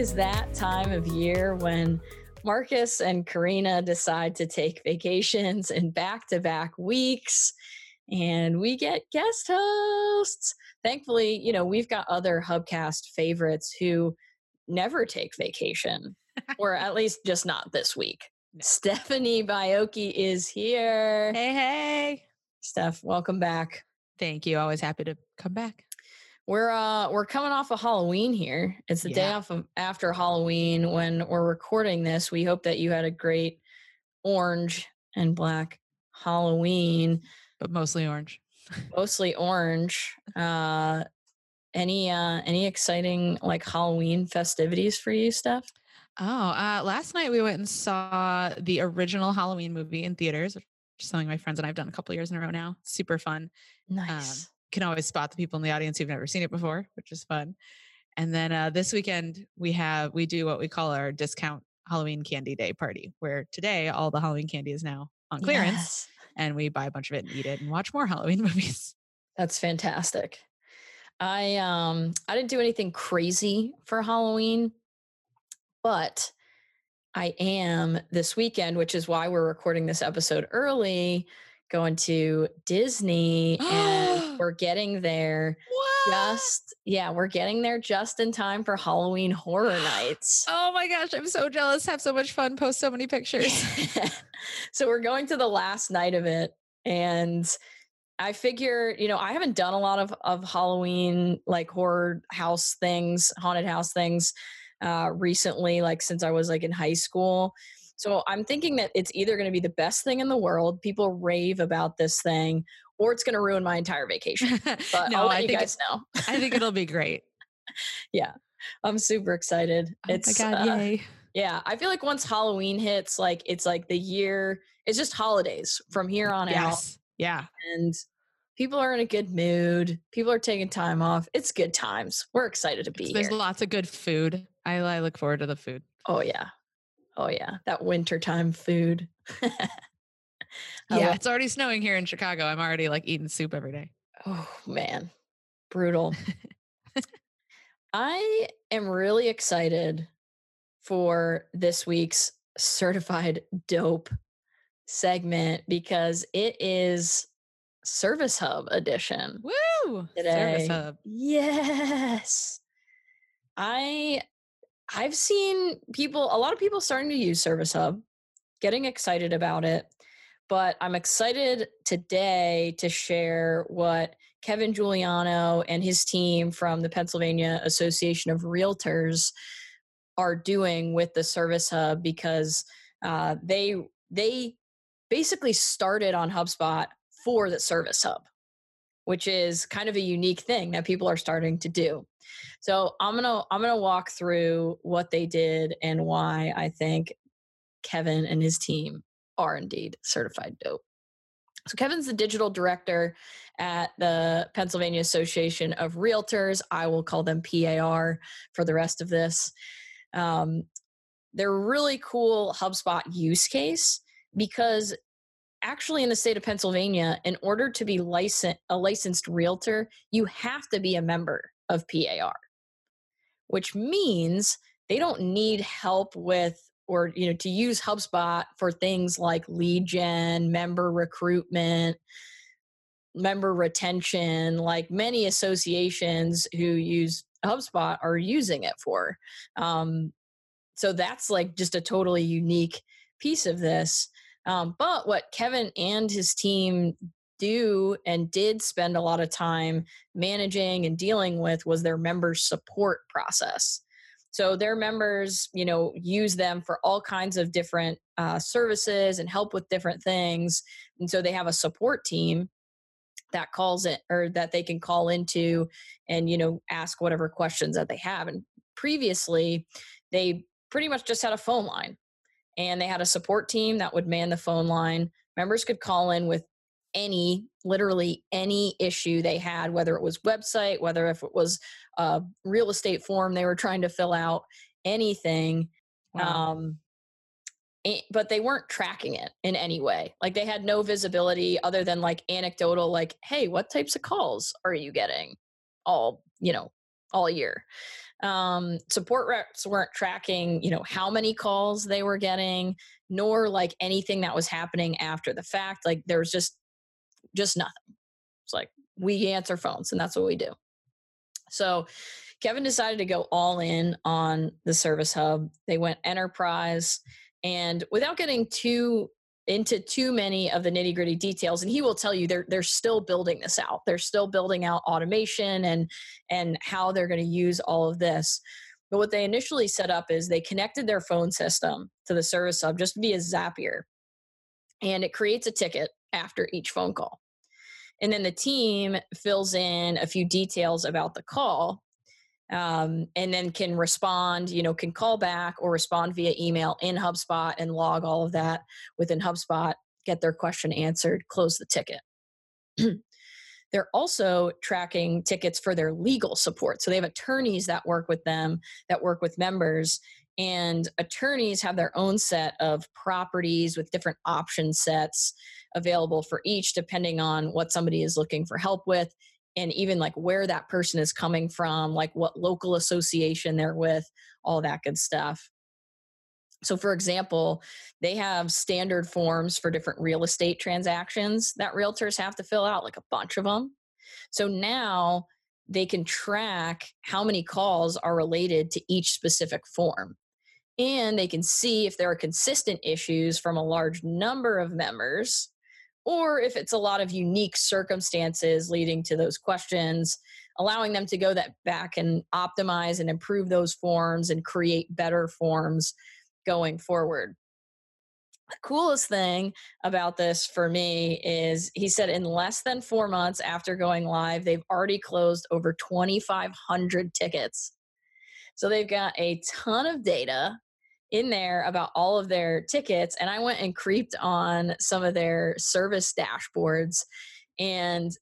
is that time of year when Marcus and Karina decide to take vacations in back to back weeks, and we get guest hosts. Thankfully, you know, we've got other Hubcast favorites who never take vacation, or at least just not this week. Stephanie Baiocchi is here. Hey, hey. Steph, welcome back. Thank you. Always happy to come back. We're uh we're coming off of Halloween here. It's the day off of after Halloween when we're recording this. We hope that you had a great orange and black Halloween, But mostly orange. mostly orange. Uh any uh any exciting like Halloween festivities for you, Steph? Oh, uh, last night we went and saw the original Halloween movie in theaters, which is something my friends and I've done a couple years in a row now. Super fun. Nice. Can always spot the people in the audience who've never seen it before, which is fun. And then uh, this weekend we have we do what we call our discount Halloween candy day party, where today all the Halloween candy is now on clearance, Yes. And we buy a bunch of it and eat it and watch more Halloween movies. That's fantastic. I um I didn't do anything crazy for Halloween, but I am this weekend, which is why we're recording this episode early, going to Disney and we're getting there What? Just yeah, we're getting there just in time for Halloween horror nights. Oh my gosh, I'm so jealous. Have so much fun. Post so many pictures. so we're going to the last night of it and I figure, you know, I haven't done a lot of of Halloween like horror house things, haunted house things uh recently like since I was like in high school. So I'm thinking that it's either going to be the best thing in the world, people rave about this thing, or it's going to ruin my entire vacation. But no, I'll let I you think guys know. I think it'll be great. Yeah. I'm super excited. Oh it's my god, uh, yay. Yeah, I feel like once Halloween hits, like it's like the year, it's just holidays from here on out. Yeah. And people are in a good mood. People are taking time off. It's good times. We're excited to be There's here. lots of good food. I, I look forward to the food. Oh, yeah. Oh, yeah. That wintertime food. I yeah, it's already snowing here in Chicago. I'm already like eating soup every day. Oh, man. Brutal. I am really excited for this week's certified dope segment because it is Service Hub edition. Woo! Today. Service hub. Yes. I I've seen people a lot of people starting to use Service Hub, getting excited about it. But I'm excited today to share what Kevin Giuliano and his team from the Pennsylvania Association of Realtors are doing with the Service Hub because uh, they they basically started on HubSpot for the Service Hub which is kind of a unique thing that people are starting to do. So I'm gonna I'm gonna walk through what they did and why I think Kevin and his team are indeed certified dope. So Kevin's the digital director at the Pennsylvania Association of Realtors. I will call them PAR for the rest of this. Um, they're a really cool HubSpot use case because actually in the state of Pennsylvania, in order to be licensed a licensed realtor, you have to be a member of PAR, which means they don't need help with or you know to use HubSpot for things like lead gen, member recruitment, member retention, like many associations who use HubSpot are using it for. Um, so that's like just a totally unique piece of this. Um, but what Kevin and his team do and did spend a lot of time managing and dealing with was their members support process. So their members, you know, use them for all kinds of different uh, services and help with different things. And so they have a support team that calls it or that they can call into and you know ask whatever questions that they have. And previously, they pretty much just had a phone line and they had a support team that would man the phone line. Members could call in with any, literally any issue they had, whether it was website, whether if it was a real estate form they were trying to fill out, anything. Wow. Um, but they weren't tracking it in any way. Like they had no visibility other than like anecdotal, like, hey, what types of calls are you getting all, you know, all year? Um, support reps weren't tracking, you know, how many calls they were getting, nor like anything that was happening after the fact. Like there was just just nothing. It's like we answer phones and that's what we do. So Kevin decided to go all in on the service hub. They went enterprise and without getting too into too many of the nitty gritty details and he will tell you they're they're still building this out they're still building out automation and and how they're going to use all of this but what they initially set up is they connected their phone system to the service hub just via zapier and it creates a ticket after each phone call and then the team fills in a few details about the call um, and then can respond, you know, can call back or respond via email in HubSpot and log all of that within HubSpot, get their question answered, close the ticket. They're also tracking tickets for their legal support. So they have attorneys that work with them, that work with members, and attorneys have their own set of properties with different option sets available for each, depending on what somebody is looking for help with and even like where that person is coming from, like what local association they're with, all that good stuff. So, for example, they have standard forms for different real estate transactions that realtors have to fill out, like a bunch of them. So now they can track how many calls are related to each specific form. And they can see if there are consistent issues from a large number of members or if it's a lot of unique circumstances leading to those questions allowing them to go that back and optimize and improve those forms and create better forms going forward. The coolest thing about this for me is he said in less than four months after going live they've already closed over 2500 tickets. So they've got a ton of data in there about all of their tickets and I went and creeped on some of their service dashboards and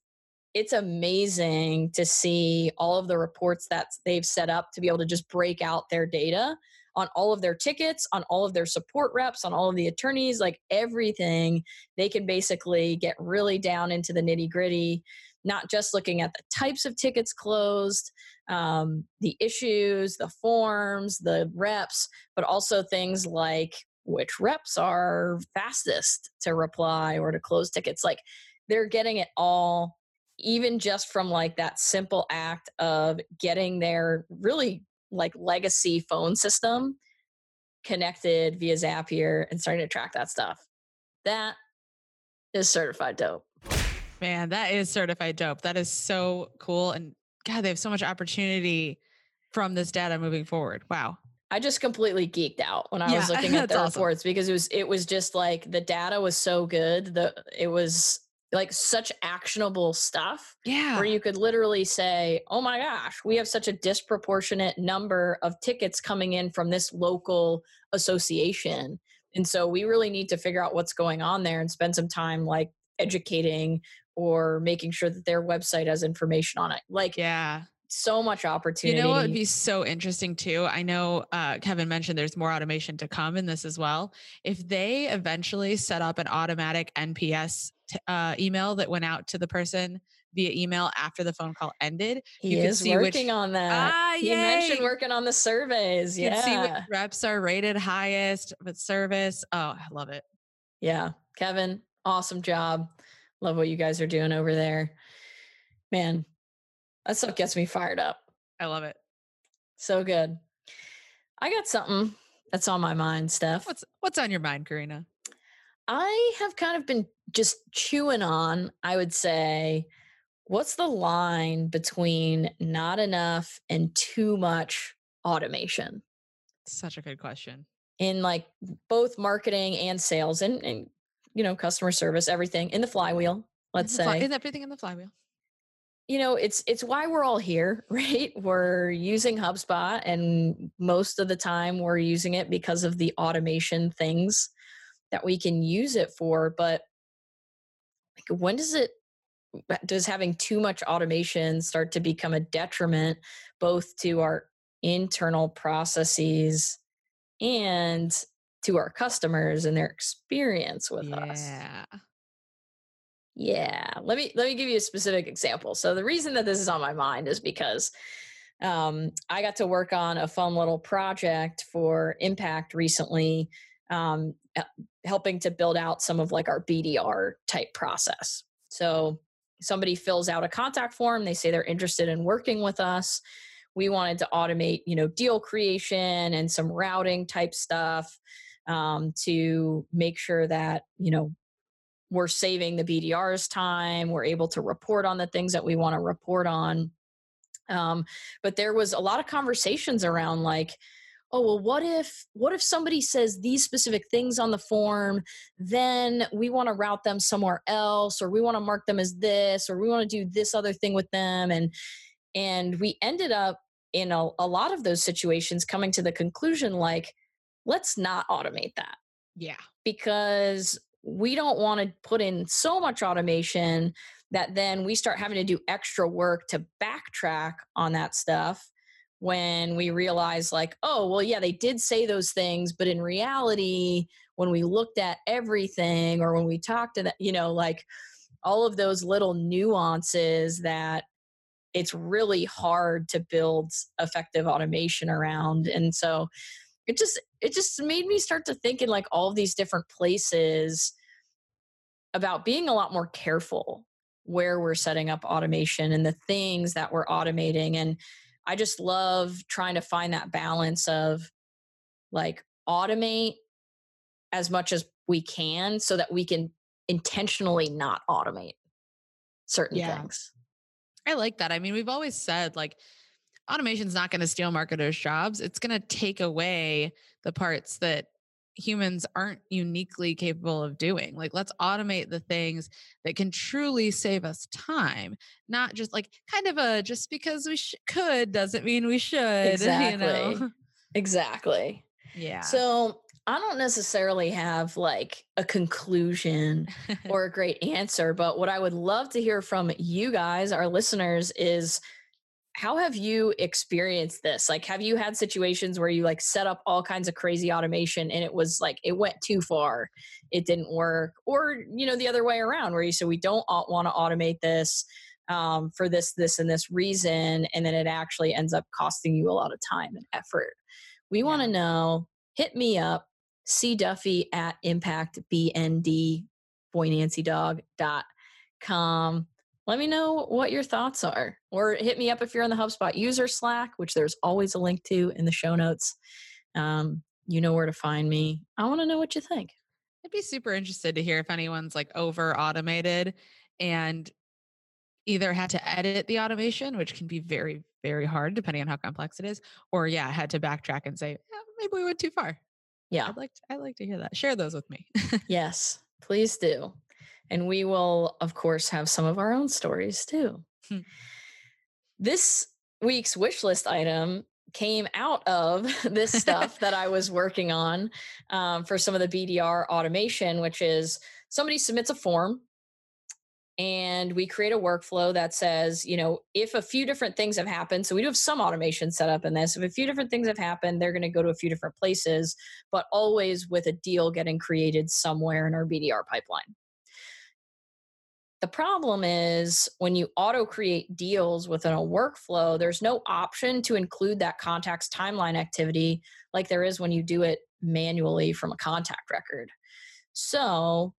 it's amazing to see all of the reports that they've set up to be able to just break out their data on all of their tickets, on all of their support reps, on all of the attorneys, like everything. They can basically get really down into the nitty gritty, not just looking at the types of tickets closed, um, the issues, the forms, the reps, but also things like which reps are fastest to reply or to close tickets. Like they're getting it all, even just from like that simple act of getting their really like legacy phone system connected via Zapier and starting to track that stuff. That is certified dope. Man, that is certified dope. That is so cool. And God, they have so much opportunity from this data moving forward. Wow. I just completely geeked out when I Yeah, was looking at the awesome. reports because it was it was just like the data was so good. that it was like such actionable stuff Yeah. where you could literally say, "Oh my gosh, we have such a disproportionate number of tickets coming in from this local association." And so we really need to figure out what's going on there and spend some time like educating or making sure that their website has information on it. Like yeah. so much opportunity. You know what would be so interesting too? I know uh, Kevin mentioned there's more automation to come in this as well. If they eventually set up an automatic NPS t- uh, email that went out to the person via email after the phone call ended, he you is see which- working on that. Ah, he mentioned working on the surveys. you can see which reps are rated highest with service. Oh, I love it. Yeah. Kevin, awesome job. Love what you guys are doing over there. Man, that stuff gets me fired up. I love it. So good. I got something that's on my mind, Steph. What's what's on your mind, Karina? I have kind of been just chewing on, I would say, what's the line between not enough and too much automation Such a good question. in like both marketing and sales and, and you know, customer service, everything in the flywheel, let's In the fly- say. in everything in the flywheel. you know it's it's why we're all here right we're using hubspot and most of the time we're using it because of the automation things that we can use it for but like when does it uh, does having too much automation start to become a detriment both to our internal processes and to our customers and their experience with yeah. us. Yeah. Yeah. Let me let me give you a specific example. So the reason that this is on my mind is because um, I got to work on a fun little project for Impact recently, um, helping to build out some of like our BDR type process. So somebody fills out a contact form, they say they're interested in working with us. We wanted to automate, you know, deal creation and some routing type stuff um, to make sure that you know we're saving the BDR's time. We're able to report on the things that we want to report on. Um, but there was a lot of conversations around like, oh well what if what if somebody says these specific things on the form then we want to route them somewhere else or we want to mark them as this or we want to do this other thing with them and and we ended up in a, a lot of those situations coming to the conclusion like let's not automate that yeah. because we don't want to put in so much automation that then we start having to do extra work to backtrack on that stuff when we realize like oh well yeah they did say those things but in reality when we looked at everything or when we talked to that you know like all of those little nuances that it's really hard to build effective automation around and so it just it just made me start to think in like all of these different places about being a lot more careful where we're setting up automation and the things that we're automating and i just love trying to find that balance of like automate as much as we can so that we can intentionally not automate certain yeah. things i like that i mean we've always said like automation's not going to steal marketers' jobs. It's going to take away the parts that humans aren't uniquely capable of doing. Like, let's automate the things that can truly save us time, not just like kind of a just because we sh- could doesn't mean we should. Exactly. You know? Exactly. Yeah. So I don't necessarily have like a conclusion or a great answer, but what I would love to hear from you guys, our listeners, is how have you experienced this? Like have you had situations where you like set up all kinds of crazy automation and it was like it went too far it didn't work or you know the other way around where you said we don't want to automate this um, for this this and this reason and then it actually ends up costing you a lot of time and effort? We yeah. want to know hit me up c duffy at impactbnd boynancy.com let me know what your thoughts are or hit me up if you're on the hubspot user slack which there's always a link to in the show notes. Um, you know where to find me. I want to know what you think. I'd be super interested to hear if anyone's like over automated and either had to edit the automation which can be very very hard depending on how complex it is or yeah had to backtrack and say yeah, maybe we went too far. Yeah. I'd like to, i'd like to hear that. Share those with me. Yes please do and we will, of course, have some of our own stories too. Hmm. This week's wish list item came out of this stuff that I was working on um, for some of the BDR automation, which is somebody submits a form and we create a workflow that says, you know, if a few different things have happened, so we do have some automation set up in this. If a few different things have happened, they're going to go to a few different places, but always with a deal getting created somewhere in our BDR pipeline. The problem is when you auto create deals within a workflow, there's no option to include that contact's timeline activity like there is when you do it manually from a contact record. So,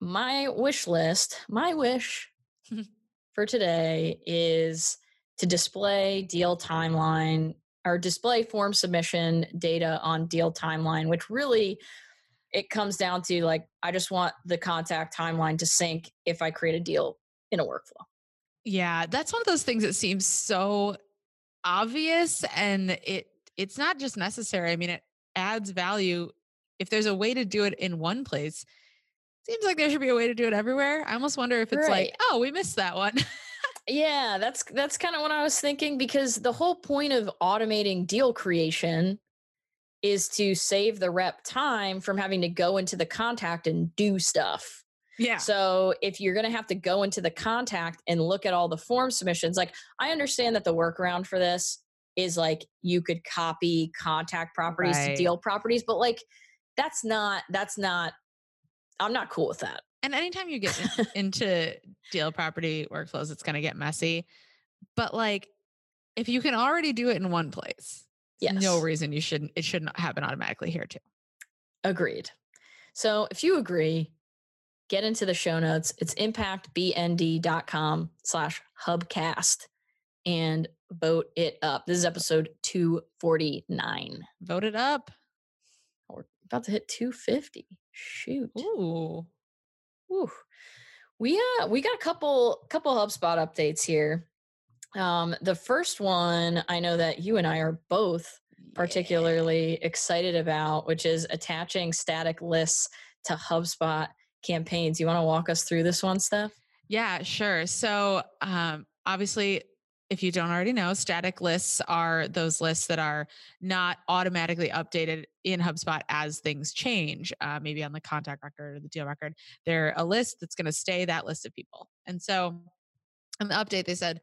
my wish list, my wish for today is to display deal timeline or display form submission data on deal timeline, which really it comes down to like I just want the contact timeline to sync if I create a deal in a workflow. Yeah, that's one of those things that seems so obvious and it it's not just necessary. I mean, it adds value if there's a way to do it in one place. Seems like there should be a way to do it everywhere. I almost wonder if it's right. like, oh, we missed that one. yeah, that's that's kind of what I was thinking because the whole point of automating deal creation is to save the rep time from having to go into the contact and do stuff. Yeah. So if you're going to have to go into the contact and look at all the form submissions, like I understand that the workaround for this is like you could copy contact properties Right. to deal properties, but like that's not that's not I'm not cool with that. And anytime you get in- into deal property workflows, it's going to get messy. But like, if you can already do it in one place, Yes. no reason you shouldn't. It shouldn't happen automatically here too. Agreed. So if you agree, get into the show notes. It's impactbnd.com slash hubcast and vote it up. This is episode 249. Vote it up. We're about to hit 250. Shoot. Ooh. Whew. We uh we got a couple couple HubSpot updates here. Um the first one I know that you and I are both particularly excited about, which is attaching static lists to HubSpot campaigns. You want to walk us through this one, Steph? Yeah, sure. So, um, obviously, if you don't already know, static lists are those lists that are not automatically updated in HubSpot as things change, uh, maybe on the contact record or the deal record. They're a list that's going to stay that list of people. And so, in the update, they said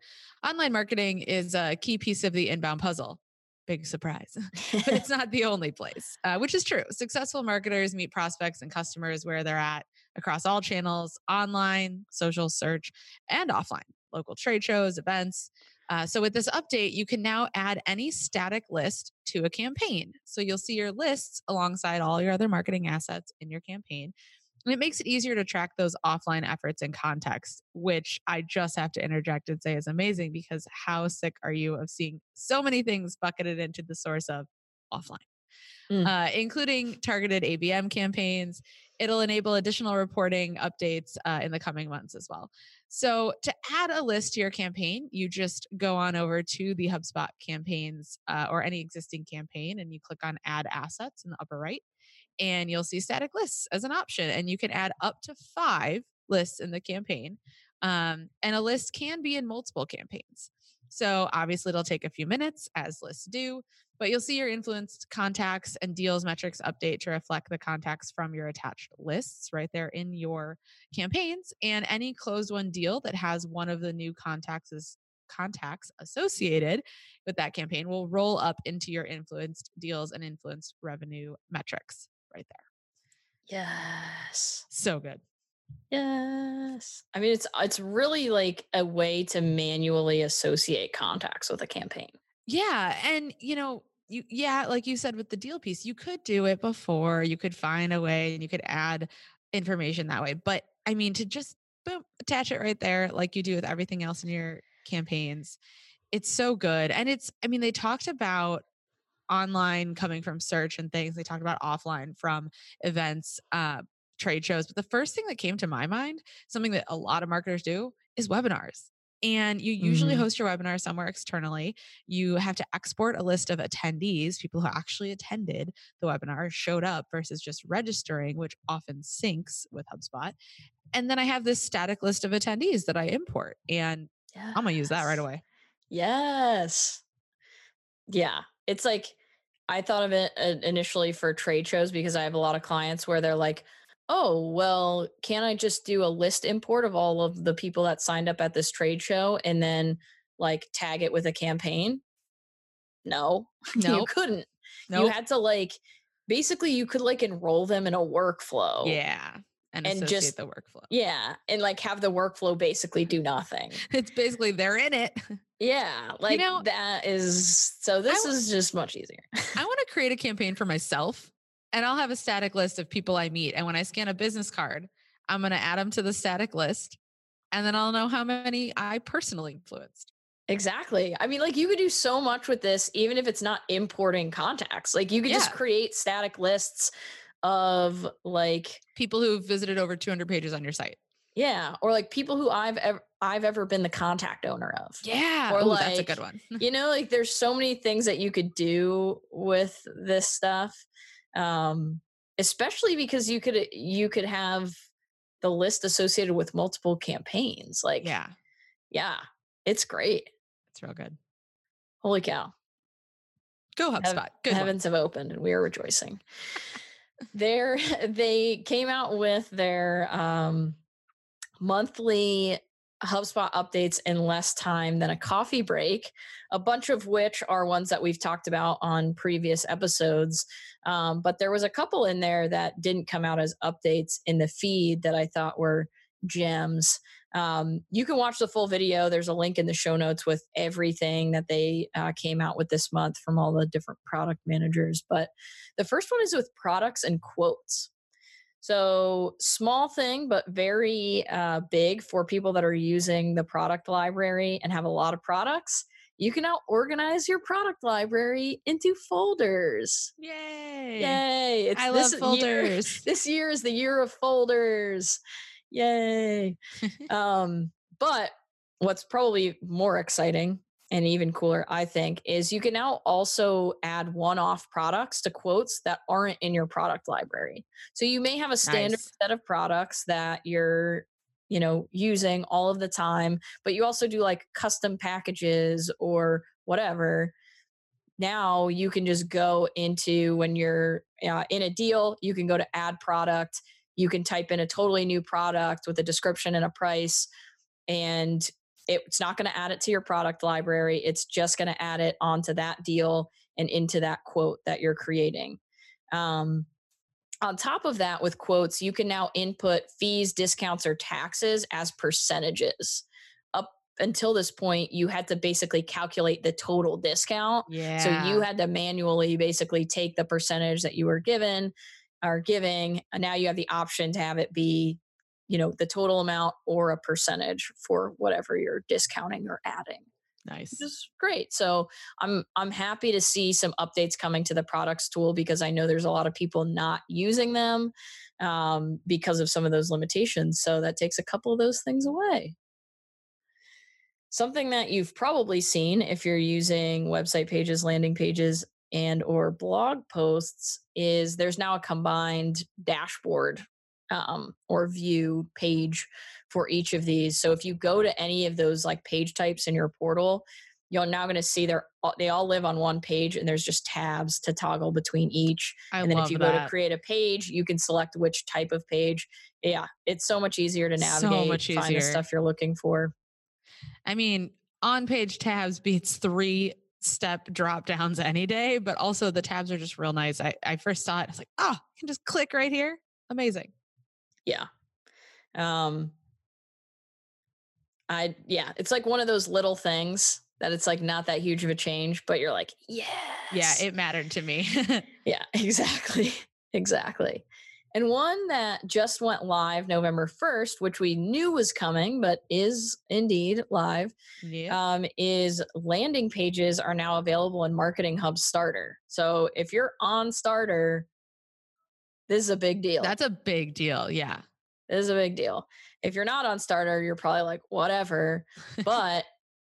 online marketing is a key piece of the inbound puzzle. Big surprise. but it's not the only place, uh, which is true. Successful marketers meet prospects and customers where they're at across all channels online, social search, and offline, local trade shows, events. Uh, so, with this update, you can now add any static list to a campaign. So, you'll see your lists alongside all your other marketing assets in your campaign. And it makes it easier to track those offline efforts in context, which I just have to interject and say is amazing because how sick are you of seeing so many things bucketed into the source of offline, Mm. uh, including targeted ABM campaigns. It'll enable additional reporting updates uh, in the coming months as well. So, to add a list to your campaign, you just go on over to the HubSpot campaigns uh, or any existing campaign and you click on Add Assets in the upper right and you'll see static lists as an option. And you can add up to five lists in the campaign. Um, and a list can be in multiple campaigns. So obviously, it'll take a few minutes, as lists do, but you'll see your influenced contacts and deals metrics update to reflect the contacts from your attached lists right there in your campaigns. And any closed won deal that has one of the new contacts is contacts associated with that campaign will roll up into your influenced deals and influenced revenue metrics right there. yes. So good. Yes. I mean it's it's really like a way to manually associate contacts with a campaign. Yeah. And, you know, you, yeah, like you said with the deal piece, you could do it before, you could find a way and you could add information that way. But I mean, to just boom, attach it right there, like you do with everything else in your campaigns, it's so good. And it's, I mean, they talked about online coming from search and things, they talked about offline from events, uh, trade shows. But the first thing that came to my mind, something that a lot of marketers do, is webinars. And you usually Mhm. host your webinar somewhere externally. You have to export a list of attendees, people who actually attended the webinar, showed up versus just registering, which often syncs with HubSpot. And then I have this static list of attendees that I import, and Yeah. I'm gonna use that right away. Yes. Yeah. It's like I thought of it uh, initially for trade shows because I have a lot of clients where they're like, "Oh, well, can I just do a list import of all of the people that signed up at this trade show and then like tag it with a campaign?" No. No, you couldn't. You had to like basically you could like enroll them in a workflow. yeah. And, And associate just- the workflow. Yeah, and like have the workflow basically do nothing. It's basically they're in it. Yeah, like know, that is so this w- is just much easier. I want to create a campaign for myself and I'll have a static list of people I meet. And when I scan a business card, I'm going to add them to the static list and then I'll know how many I personally influenced. Exactly. I mean, like you could do so much with this, even if it's not importing contacts. Like you could just create static lists of like, People who have visited over 200 pages on your site. yeah, or like people who I've ever I've ever been the contact owner of. Yeah. Or Ooh, that's a good one. You know, like there's so many things that you could do with this stuff. Um, especially because you could you could have the list associated with multiple campaigns. Like, yeah. yeah, it's great. It's real good. Holy cow. Go Heav- HubSpot. Good one. heavens have opened and we are rejoicing. there they came out with their um monthly HubSpot updates in less time than a coffee break, a bunch of which are ones that we've talked about on previous episodes. Um, but there was a couple in there that didn't come out as updates in the feed that I thought were gems. Um, you can watch the full video. There's a link in the show notes with everything that they uh, came out with this month from all the different product managers. But the first one is with products and quotes. So, small thing, but very uh, big for people that are using the product library and have a lot of products. You can now organize your product library into folders. Yay! Yay! It's I love folders. Year, this year is the year of folders. Yay! um, but what's probably more exciting and even cooler, I think, is you can now also add one off products to quotes that aren't in your product library. So you may have a standard nice. set of products that you're you know using all of the time but you also do like custom packages or whatever now you can just go into when you're uh, in a deal you can go to add product you can type in a totally new product with a description and a price and it's not going to add it to your product library. It's just going to add it onto that deal and into that quote that you're creating. Um, on top of that, with quotes, you can now input fees, discounts, or taxes as percentages. Up until this point, you had to basically calculate the total discount. Yeah. So you had to manually basically take the percentage that you were given or giving. And now you have the option to have it be you know the total amount or a percentage for whatever you're discounting or adding nice which is great so i'm i'm happy to see some updates coming to the products tool because i know there's a lot of people not using them um, because of some of those limitations so that takes a couple of those things away something that you've probably seen if you're using website pages landing pages and or blog posts is there's now a combined dashboard um, or view page for each of these. So if you go to any of those like page types in your portal, you're now going to see they're they all live on one page and there's just tabs to toggle between each. I and then if you that. go to create a page, you can select which type of page. Yeah, it's so much easier to navigate, so much easier. find the stuff you're looking for. I mean, on page tabs beats three step drop downs any day, but also the tabs are just real nice. I, I first saw it, I was like, oh, I can just click right here. Amazing. Yeah. Um I yeah, it's like one of those little things that it's like not that huge of a change, but you're like, yeah. Yeah, it mattered to me. yeah, exactly. Exactly. And one that just went live November 1st, which we knew was coming, but is indeed live, yeah. um, is landing pages are now available in Marketing Hub Starter. So if you're on Starter, this is a big deal. That's a big deal. Yeah. This is a big deal. If you're not on starter, you're probably like, whatever. But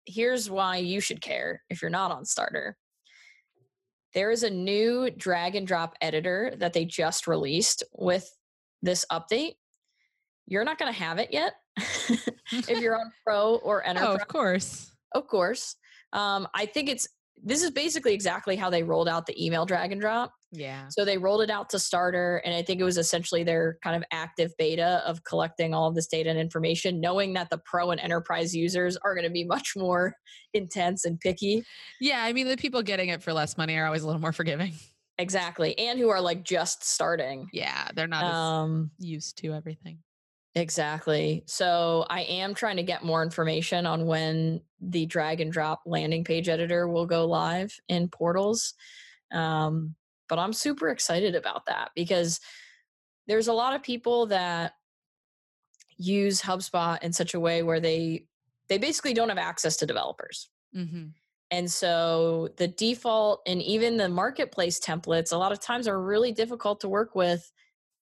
here's why you should care if you're not on starter. There is a new drag and drop editor that they just released with this update. You're not going to have it yet if you're on pro or enterprise. Oh, of course. Of course. Um, I think it's this is basically exactly how they rolled out the email drag and drop. Yeah. So they rolled it out to starter, and I think it was essentially their kind of active beta of collecting all of this data and information, knowing that the pro and enterprise users are going to be much more intense and picky. Yeah. I mean, the people getting it for less money are always a little more forgiving. Exactly. And who are like just starting. Yeah. They're not um, used to everything. Exactly. So I am trying to get more information on when the drag and drop landing page editor will go live in portals. Um, but I'm super excited about that because there's a lot of people that use HubSpot in such a way where they they basically don't have access to developers. Mm-hmm. And so the default and even the marketplace templates a lot of times are really difficult to work with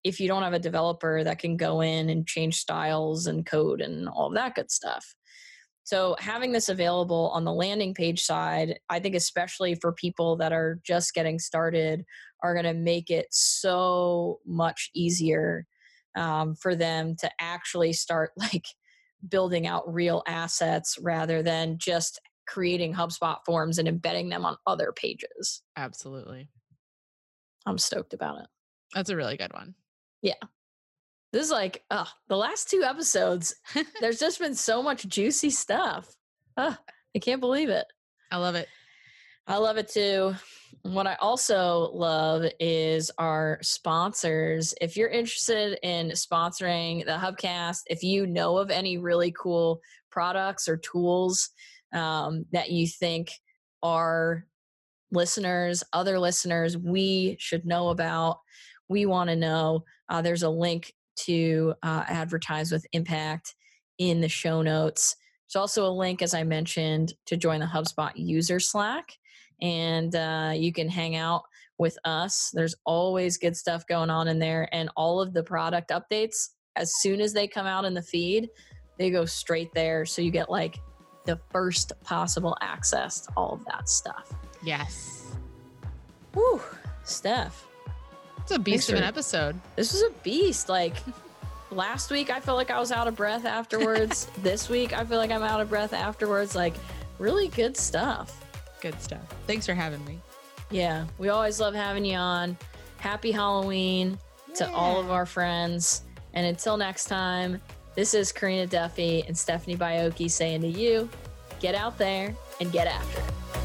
if you don't have a developer that can go in and change styles and code and all of that good stuff. So having this available on the landing page side, I think especially for people that are just getting started, are going to make it so much easier um, for them to actually start like building out real assets rather than just creating HubSpot forms and embedding them on other pages. Absolutely. I'm stoked about it. That's a really good one. Yeah. This is like uh, the last two episodes. there's just been so much juicy stuff. Uh, I can't believe it. I love it. I love it too. What I also love is our sponsors. If you're interested in sponsoring the Hubcast, if you know of any really cool products or tools um, that you think our listeners, other listeners, we should know about, we want to know, uh, there's a link to uh, advertise with impact in the show notes. There's also a link, as I mentioned, to join the HubSpot user Slack and uh, you can hang out with us. There's always good stuff going on in there, and all of the product updates, as soon as they come out in the feed, they go straight there. So you get like the first possible access to all of that stuff. Yes. Whew, Steph. It's a beast of an episode. This was a beast. Like last week, I felt like I was out of breath afterwards. this week, I feel like I'm out of breath afterwards. Like, really good stuff good stuff. Thanks for having me. Yeah, we always love having you on. Happy Halloween yeah. to all of our friends. And until next time, this is Karina Duffy and Stephanie Baiocchi saying to you, get out there and get after it.